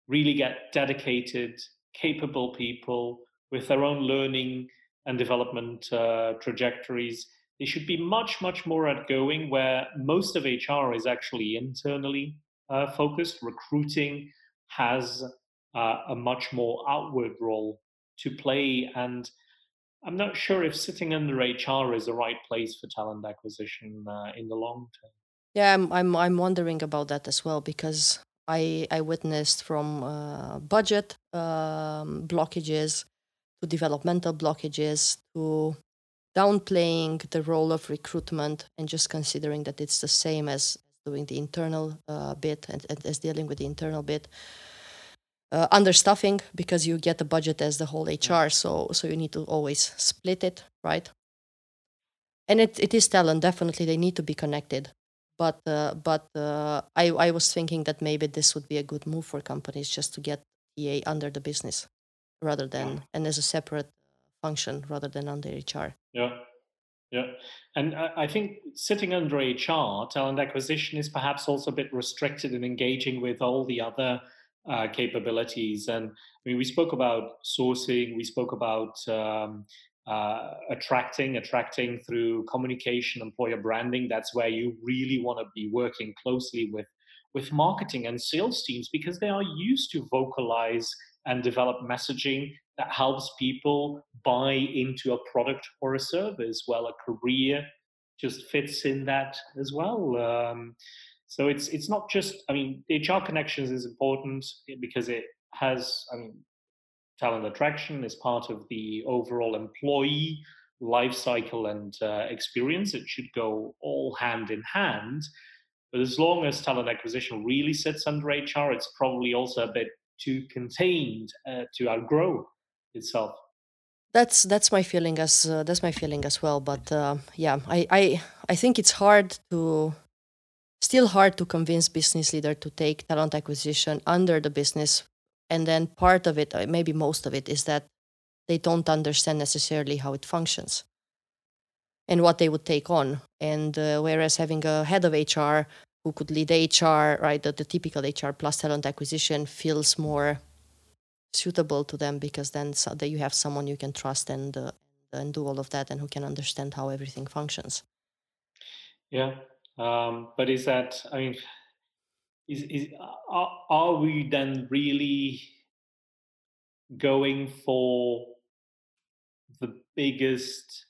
really get dedicated capable people with their own learning and development uh, trajectories they should be much much more outgoing where most of hr is actually internally uh, focused. Recruiting has uh, a much more outward role to play. And I'm not sure if sitting under HR is the right place for talent acquisition uh, in the long term. Yeah, I'm, I'm, I'm wondering about that as well because I, I witnessed from uh, budget um, blockages to developmental blockages to downplaying the role of recruitment and just considering that it's the same as doing the internal uh, bit and, and, as dealing with the internal bit. Uh, understuffing because you get the budget as the whole HR, so so you need to always split it, right? And it, it is talent, definitely they need to be connected. But uh, but uh, I I was thinking that maybe this would be a good move for companies just to get TA under the business rather than yeah. and as a separate function rather than under HR. Yeah. Yeah, and I think sitting under HR, talent acquisition is perhaps also a bit restricted in engaging with all the other uh, capabilities. And I mean, we spoke about sourcing, we spoke about um, uh, attracting, attracting through communication, employer branding. That's where you really want to be working closely with with marketing and sales teams because they are used to vocalize and develop messaging that helps people buy into a product or a service. Well, a career just fits in that as well. Um, so it's it's not just. I mean, HR connections is important because it has. I mean, talent attraction is part of the overall employee life cycle and uh, experience. It should go all hand in hand. But as long as talent acquisition really sits under HR, it's probably also a bit too contained uh, to outgrow itself. That's that's my feeling as uh, that's my feeling as well. But uh, yeah, I, I I think it's hard to still hard to convince business leader to take talent acquisition under the business, and then part of it, uh, maybe most of it, is that they don't understand necessarily how it functions and what they would take on. And uh, whereas having a head of HR who could lead HR, right, the, the typical HR plus talent acquisition feels more suitable to them because then so that you have someone you can trust and uh, and do all of that and who can understand how everything functions. Yeah. Um, but is that i mean is, is are, are we then really going for the biggest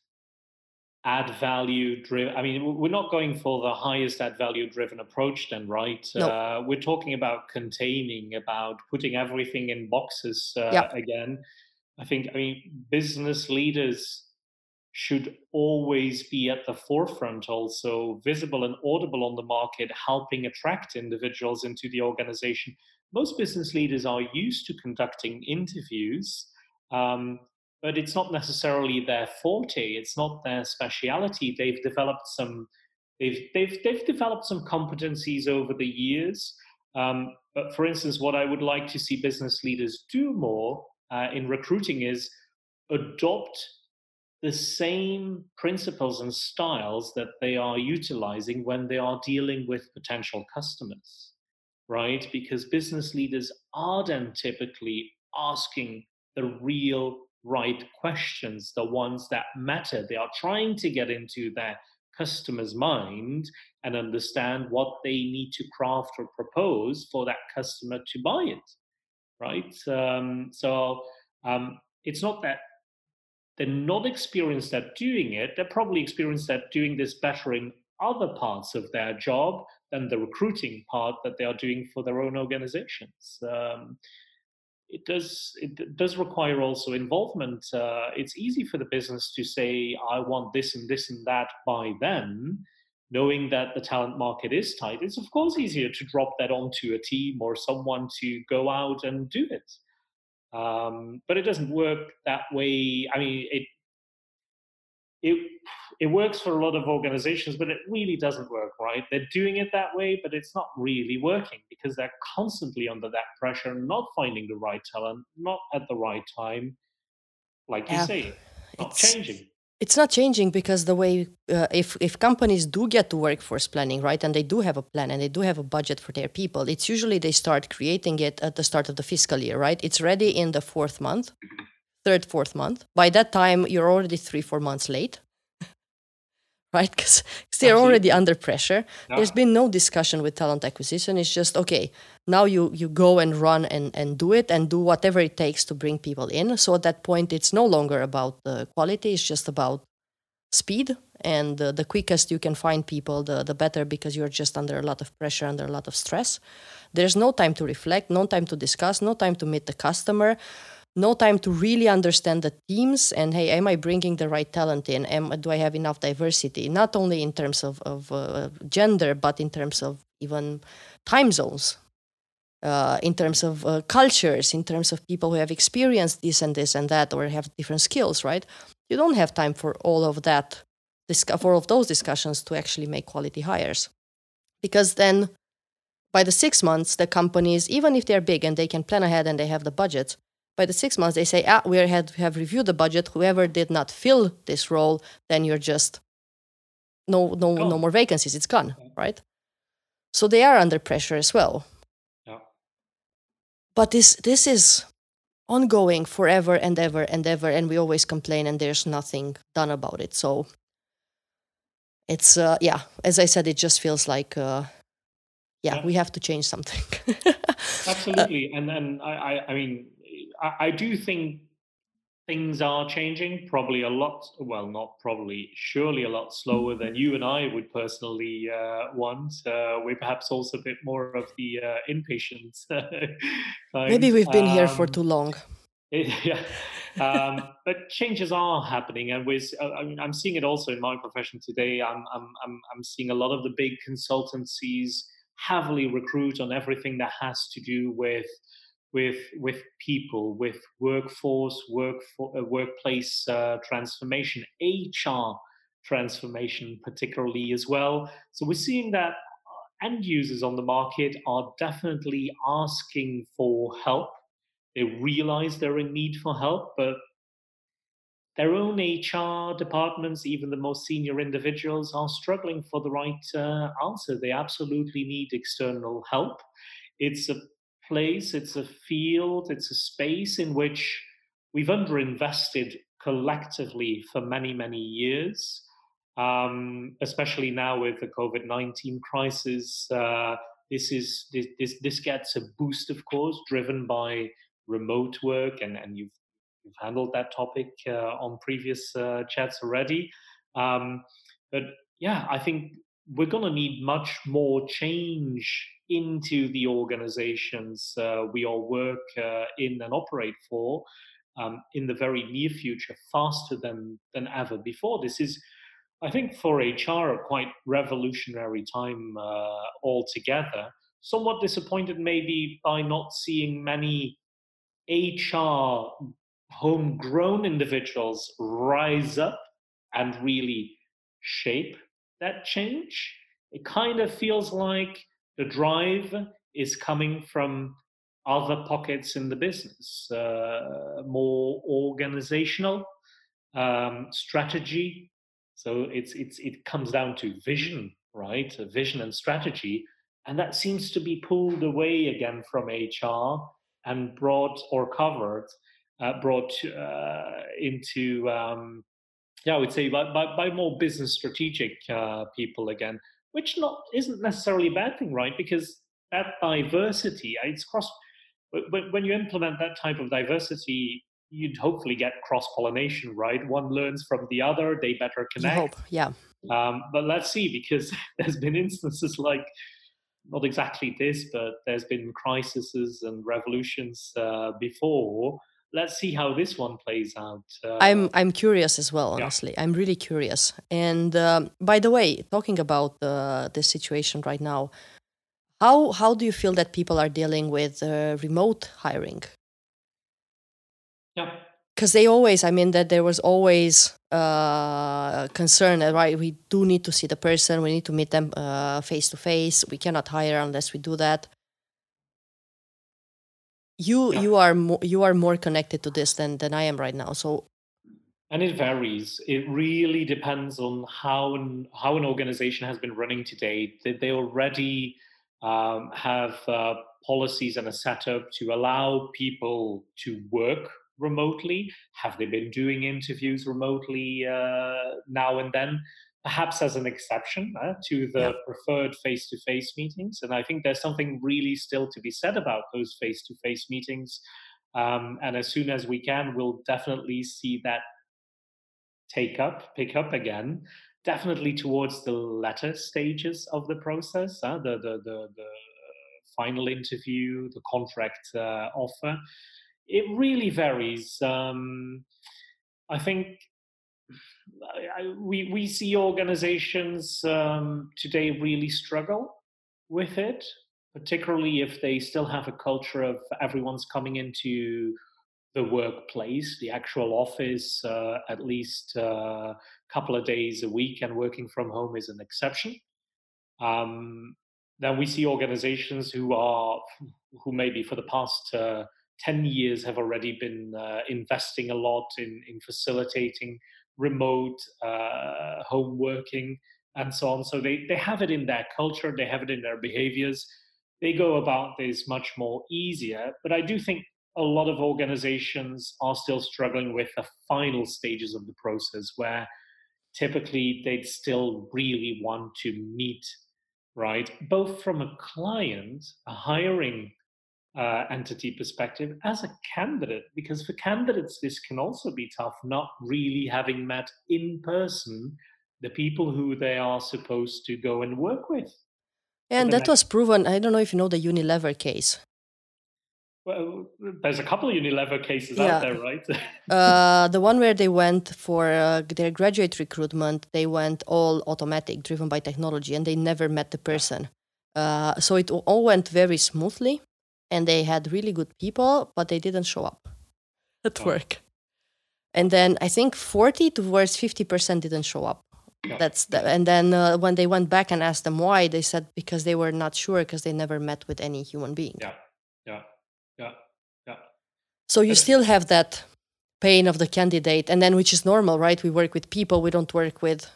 add value driven i mean we're not going for the highest add value driven approach then right no. uh, we're talking about containing about putting everything in boxes uh, yep. again i think i mean business leaders should always be at the forefront also visible and audible on the market helping attract individuals into the organization most business leaders are used to conducting interviews um, but it's not necessarily their forte. It's not their speciality. They've developed some, they've they've they've developed some competencies over the years. Um, but for instance, what I would like to see business leaders do more uh, in recruiting is adopt the same principles and styles that they are utilizing when they are dealing with potential customers, right? Because business leaders are then typically asking the real right questions, the ones that matter. They are trying to get into their customer's mind and understand what they need to craft or propose for that customer to buy it, right? Um, so um, it's not that they're not experienced at doing it. They're probably experienced at doing this better in other parts of their job than the recruiting part that they are doing for their own organizations. Um, it does it does require also involvement. Uh, it's easy for the business to say, "I want this and this and that by then," knowing that the talent market is tight. It's of course easier to drop that onto a team or someone to go out and do it. Um, but it doesn't work that way. I mean, it it it works for a lot of organizations, but it really doesn't work, right? They're doing it that way, but it's not really working because they're constantly under that pressure, not finding the right talent, not at the right time. Like you say, not it's, changing. It's not changing because the way uh, if if companies do get to workforce planning, right, and they do have a plan and they do have a budget for their people, it's usually they start creating it at the start of the fiscal year, right? It's ready in the fourth month third, fourth month. By that time, you're already three, four months late, right? Because they're already under pressure. There's been no discussion with talent acquisition. It's just okay. Now you you go and run and and do it and do whatever it takes to bring people in. So at that point, it's no longer about the quality. It's just about speed and uh, the quickest you can find people the, the better because you're just under a lot of pressure under a lot of stress there's no time to reflect no time to discuss no time to meet the customer no time to really understand the teams and hey am i bringing the right talent in? Am, do i have enough diversity? Not only in terms of, of uh, gender but in terms of even time zones uh, in terms of uh, cultures in terms of people who have experienced this and this and that or have different skills right? You don't have time for all of that for all of those discussions to actually make quality hires. Because then by the six months the companies even if they're big and they can plan ahead and they have the budgets by the six months, they say, ah, we have, have reviewed the budget. Whoever did not fill this role, then you're just no no oh. no more vacancies. It's gone, right? So they are under pressure as well. Yeah. But this this is ongoing forever and ever and ever, and we always complain, and there's nothing done about it. So it's uh, yeah, as I said, it just feels like. Uh, yeah, yeah, we have to change something. Absolutely, and and I, I, I mean, I, I do think things are changing probably a lot well not probably surely a lot slower than you and i would personally uh, want uh, we're perhaps also a bit more of the uh, impatient maybe we've been um, here for um, too long. yeah um, but changes are happening and with uh, I mean, i'm seeing it also in my profession today. I'm, I'm, I'm, I'm seeing a lot of the big consultancies heavily recruit on everything that has to do with with with people, with workforce, work uh, workplace uh, transformation, HR transformation, particularly as well. So we're seeing that end users on the market are definitely asking for help. They realize they're in need for help, but their own HR departments, even the most senior individuals, are struggling for the right uh, answer. They absolutely need external help. It's a place, it's a field, it's a space in which we've underinvested collectively for many, many years. Um, especially now with the COVID 19 crisis, uh, this is this, this, this gets a boost, of course, driven by remote work, and, and you've you've handled that topic uh, on previous uh, chats already. Um, but yeah, I think we're going to need much more change into the organizations uh, we all work uh, in and operate for um, in the very near future faster than than ever before. This is, I think, for HR a quite revolutionary time uh, altogether. Somewhat disappointed maybe by not seeing many HR homegrown individuals rise up and really shape that change. It kind of feels like the drive is coming from other pockets in the business, uh, more organizational um, strategy. So it's it's it comes down to vision, right? A vision and strategy, and that seems to be pulled away again from HR and brought or covered, uh, brought uh, into um, yeah, I would say by, by, by more business strategic uh, people again, which not isn't necessarily a bad thing, right? Because that diversity, it's cross. When you implement that type of diversity you'd hopefully get cross pollination, right? One learns from the other, they better connect. You hope, yeah. Um, but let's see, because there's been instances like not exactly this, but there's been crises and revolutions uh, before. Let's see how this one plays out. Uh, I'm I'm curious as well. Honestly, yeah. I'm really curious. And um, by the way, talking about uh, the situation right now, how how do you feel that people are dealing with uh, remote hiring? Yeah. Because they always, I mean, that there was always uh, concern, that right? We do need to see the person. We need to meet them face to face. We cannot hire unless we do that. You yeah. you are more you are more connected to this than than I am right now. So and it varies. It really depends on how an, how an organization has been running to date. Did they already um, have uh, policies and a setup to allow people to work remotely? Have they been doing interviews remotely uh, now and then? Perhaps as an exception uh, to the yeah. preferred face to face meetings. And I think there's something really still to be said about those face to face meetings. Um, and as soon as we can, we'll definitely see that take up, pick up again. Definitely towards the latter stages of the process, uh, the, the, the, the final interview, the contract uh, offer it really varies. Um, I think We we see organizations um, today really struggle with it, particularly if they still have a culture of everyone's coming into the workplace, the actual office, uh, at least a uh, couple of days a week, and working from home is an exception. Um, then we see organizations who are who maybe for the past uh, 10 years have already been uh, investing a lot in, in facilitating remote uh, home working and so on. So they, they have it in their culture, they have it in their behaviors. They go about this much more easier. But I do think a lot of organizations are still struggling with the final stages of the process where typically they'd still really want to meet, right? Both from a client, a hiring uh, entity perspective as a candidate, because for candidates, this can also be tough, not really having met in person the people who they are supposed to go and work with. And that next- was proven. I don't know if you know the Unilever case. Well, there's a couple of Unilever cases yeah. out there, right? uh, the one where they went for uh, their graduate recruitment, they went all automatic, driven by technology, and they never met the person. Uh, so it all went very smoothly and they had really good people, but they didn't show up at oh. work. And then I think 40 towards 50% didn't show up. Yeah. That's the, and then uh, when they went back and asked them why, they said because they were not sure because they never met with any human being. Yeah, yeah, yeah, yeah. So you still have that pain of the candidate, and then which is normal, right? We work with people, we don't work with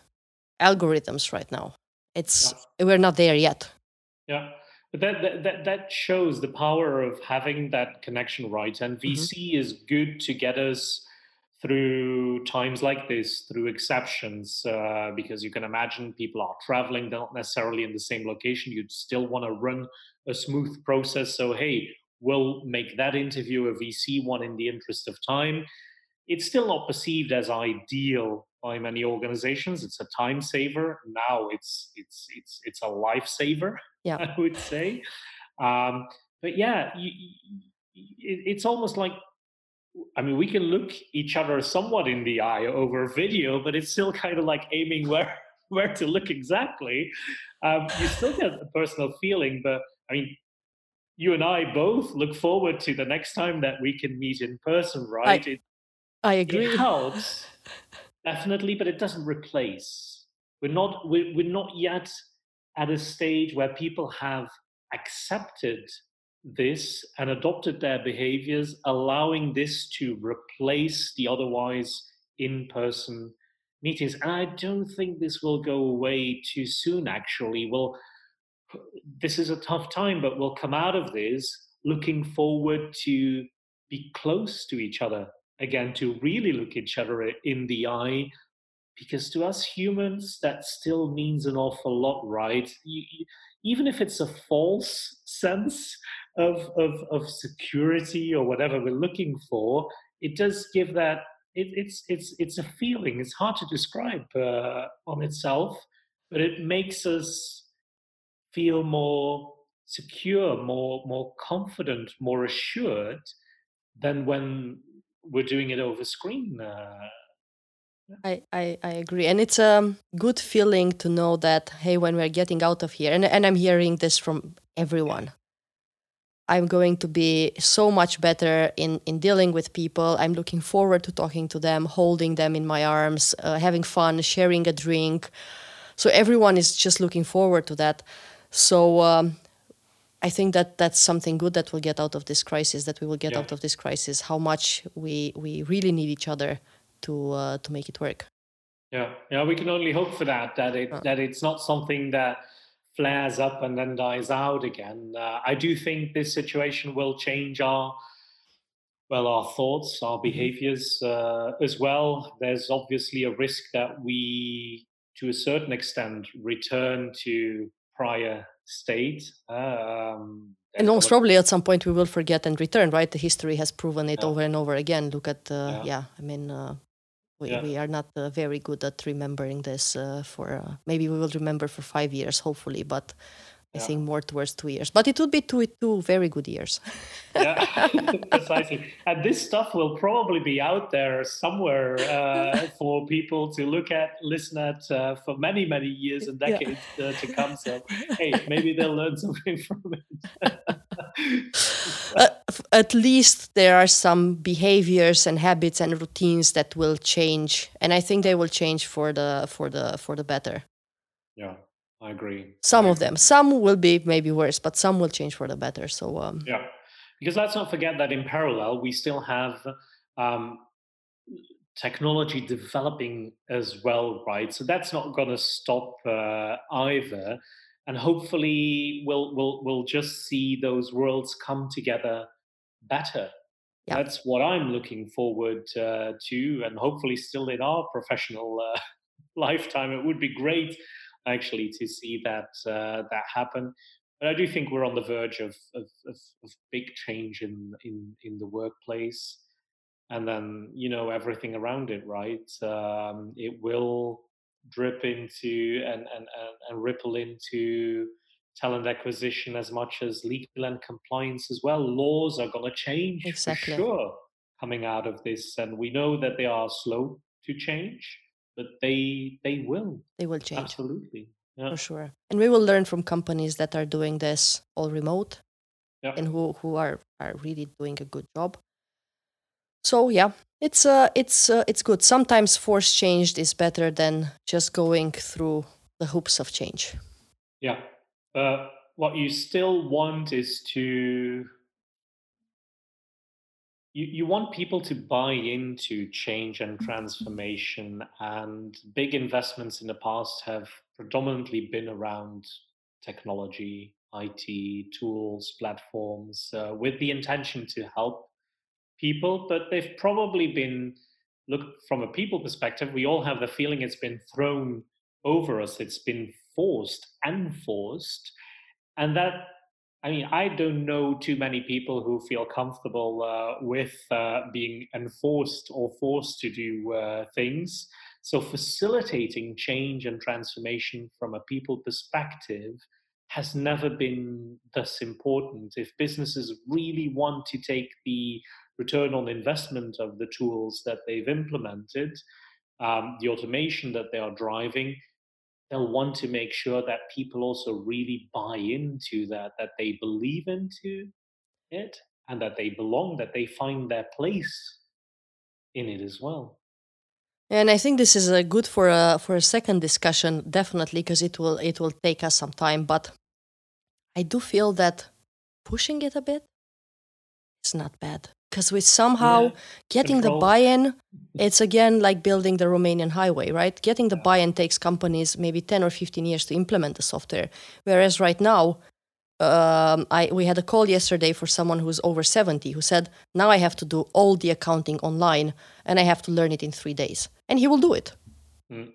algorithms right now. It's yeah. we're not there yet. Yeah, but that, that that shows the power of having that connection right. And VC mm-hmm. is good to get us through times like this, through exceptions, uh, because you can imagine people are traveling, they're not necessarily in the same location. You'd still want to run a smooth process. So, hey, we'll make that interview a VC one in the interest of time. It's still not perceived as ideal by many organizations. It's a time saver. Now it's it's it's it's a lifesaver. Yeah, I would say. Um, but yeah, you, it, it's almost like I mean, we can look each other somewhat in the eye over video, but it's still kind of like aiming where where to look exactly. Um, you still get a personal feeling, but I mean, you and I both look forward to the next time that we can meet in person, right? I, it, I agree. It helps definitely, but it doesn't replace. We're not we're, we're not yet at a stage where people have accepted this and adopted their behaviors, allowing this to replace the otherwise in-person meetings. And I don't think this will go away too soon. Actually, well, this is a tough time, but we'll come out of this looking forward to be close to each other again to really look each other in the eye because to us humans that still means an awful lot right you, you, even if it's a false sense of, of, of security or whatever we're looking for it does give that it, it's it's it's a feeling. It's hard to describe uh, on itself, but it makes us feel more secure, more more confident, more assured than when we're doing it over screen. Uh, I, I, I agree. And it's a good feeling to know that, hey, when we're getting out of here, and, and I'm hearing this from everyone, I'm going to be so much better in, in dealing with people. I'm looking forward to talking to them, holding them in my arms, uh, having fun, sharing a drink. So everyone is just looking forward to that. So um, I think that that's something good that we'll get out of this crisis. That we will get yeah. out of this crisis. How much we we really need each other to uh, to make it work. Yeah, yeah, we can only hope for that. That it that it's not something that flares up and then dies out again. Uh, I do think this situation will change our well our thoughts, our mm-hmm. behaviors uh, as well. There's obviously a risk that we, to a certain extent, return to prior state. Um, and most probably at some point we will forget and return, right? The history has proven it yeah. over and over again. Look at, uh, yeah. yeah. I mean, uh, we, yeah. we are not uh, very good at remembering this uh, for uh, maybe we will remember for five years hopefully but I yeah. think more towards two years, but it would be two two very good years. yeah, precisely. And this stuff will probably be out there somewhere uh, for people to look at, listen at uh, for many many years and decades yeah. uh, to come. So hey, maybe they'll learn something from it. Uh, at least there are some behaviors and habits and routines that will change, and I think they will change for the for the for the better. Yeah. I agree. Some of them. Some will be maybe worse, but some will change for the better. So um, yeah, because let's not forget that in parallel we still have um, technology developing as well, right? So that's not going to stop uh, either, and hopefully we'll we'll we'll just see those worlds come together better. Yeah. That's what I'm looking forward uh, to, and hopefully still in our professional uh, lifetime. It would be great actually to see that uh, that happen. But I do think we're on the verge of of, of, of big change in, in in the workplace, and then you know everything around it. Right, um, it will drip into and, and and and ripple into talent acquisition as much as legal and compliance as well. Laws are going to change exactly. for sure coming out of this, and we know that they are slow to change but they they will. They will change. Absolutely. Yeah. For sure. And we will learn from companies that are doing this all remote yeah. and who, who are, are really doing a good job. So yeah, it's uh it's uh, it's good. Sometimes force changed is better than just going through the hoops of change. Yeah. Uh, what you still want is to you, you want people to buy into change and transformation and big investments in the past have predominantly been around technology it tools platforms uh, with the intention to help people but they've probably been look from a people perspective we all have the feeling it's been thrown over us it's been forced and forced and that I mean, I don't know too many people who feel comfortable uh, with uh, being enforced or forced to do uh, things. So, facilitating change and transformation from a people perspective has never been thus important. If businesses really want to take the return on investment of the tools that they've implemented, um, the automation that they are driving, they'll want to make sure that people also really buy into that, that they believe into it, and that they belong, that they find their place in it as well. And I think this is a good for a for a second discussion, definitely, because it will it will take us some time. But I do feel that pushing it a bit is not bad because we somehow yeah. getting Control. the buy-in. It's again like building the romanian highway right? Getting the buy-in takes companies maybe 10 or 15 years to implement the software. Whereas right now um, I, we had a call yesterday for someone who's over 70 who said now i have to do all the accounting online and i have to learn it in three days. And he will do it. Mm.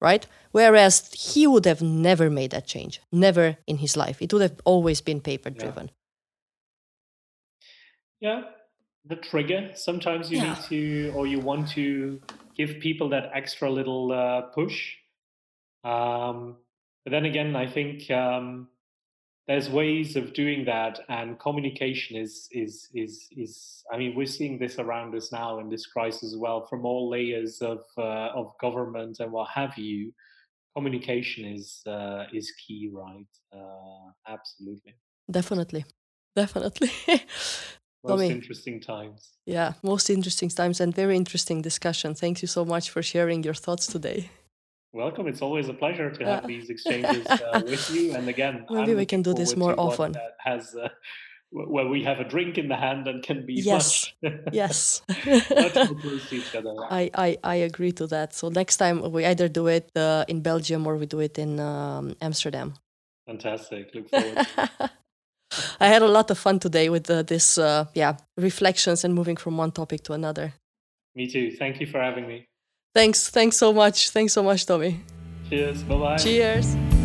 right? Whereas he would have never made that change. Never in his life. It would have always been paper driven. Yeah. yeah the trigger. Sometimes you Yeah. need to, or you want to give people that extra little uh, push. Um, but then again, I think um, there's ways of doing that, and communication is is is is. I mean, we're seeing this around us now in this crisis as well, from all layers of uh, of government and what have you. Communication is uh, is key, right? Uh, absolutely. Definitely. Definitely. Most Tommy. interesting times. yeah, most interesting times and very interesting discussion. Thank you so much for sharing your thoughts today. Welcome. It's always a pleasure to have Yeah. these exchanges uh, with you. And again, Maybe I'm we can do this more often. That has uh, where we have a drink in the hand and can be Yes. much, Yes. much more close to each other. I, I, I agree to that. So next time we either do it uh, in Belgium or we do it in um, Amsterdam. Fantastic. Look forward. I had a lot of fun today with uh, this, uh, yeah, reflections and moving from one topic to another. Me too. Thank you for having me. Thanks, thanks so much. Thanks so much, Tommy. Cheers. Bye bye. Cheers.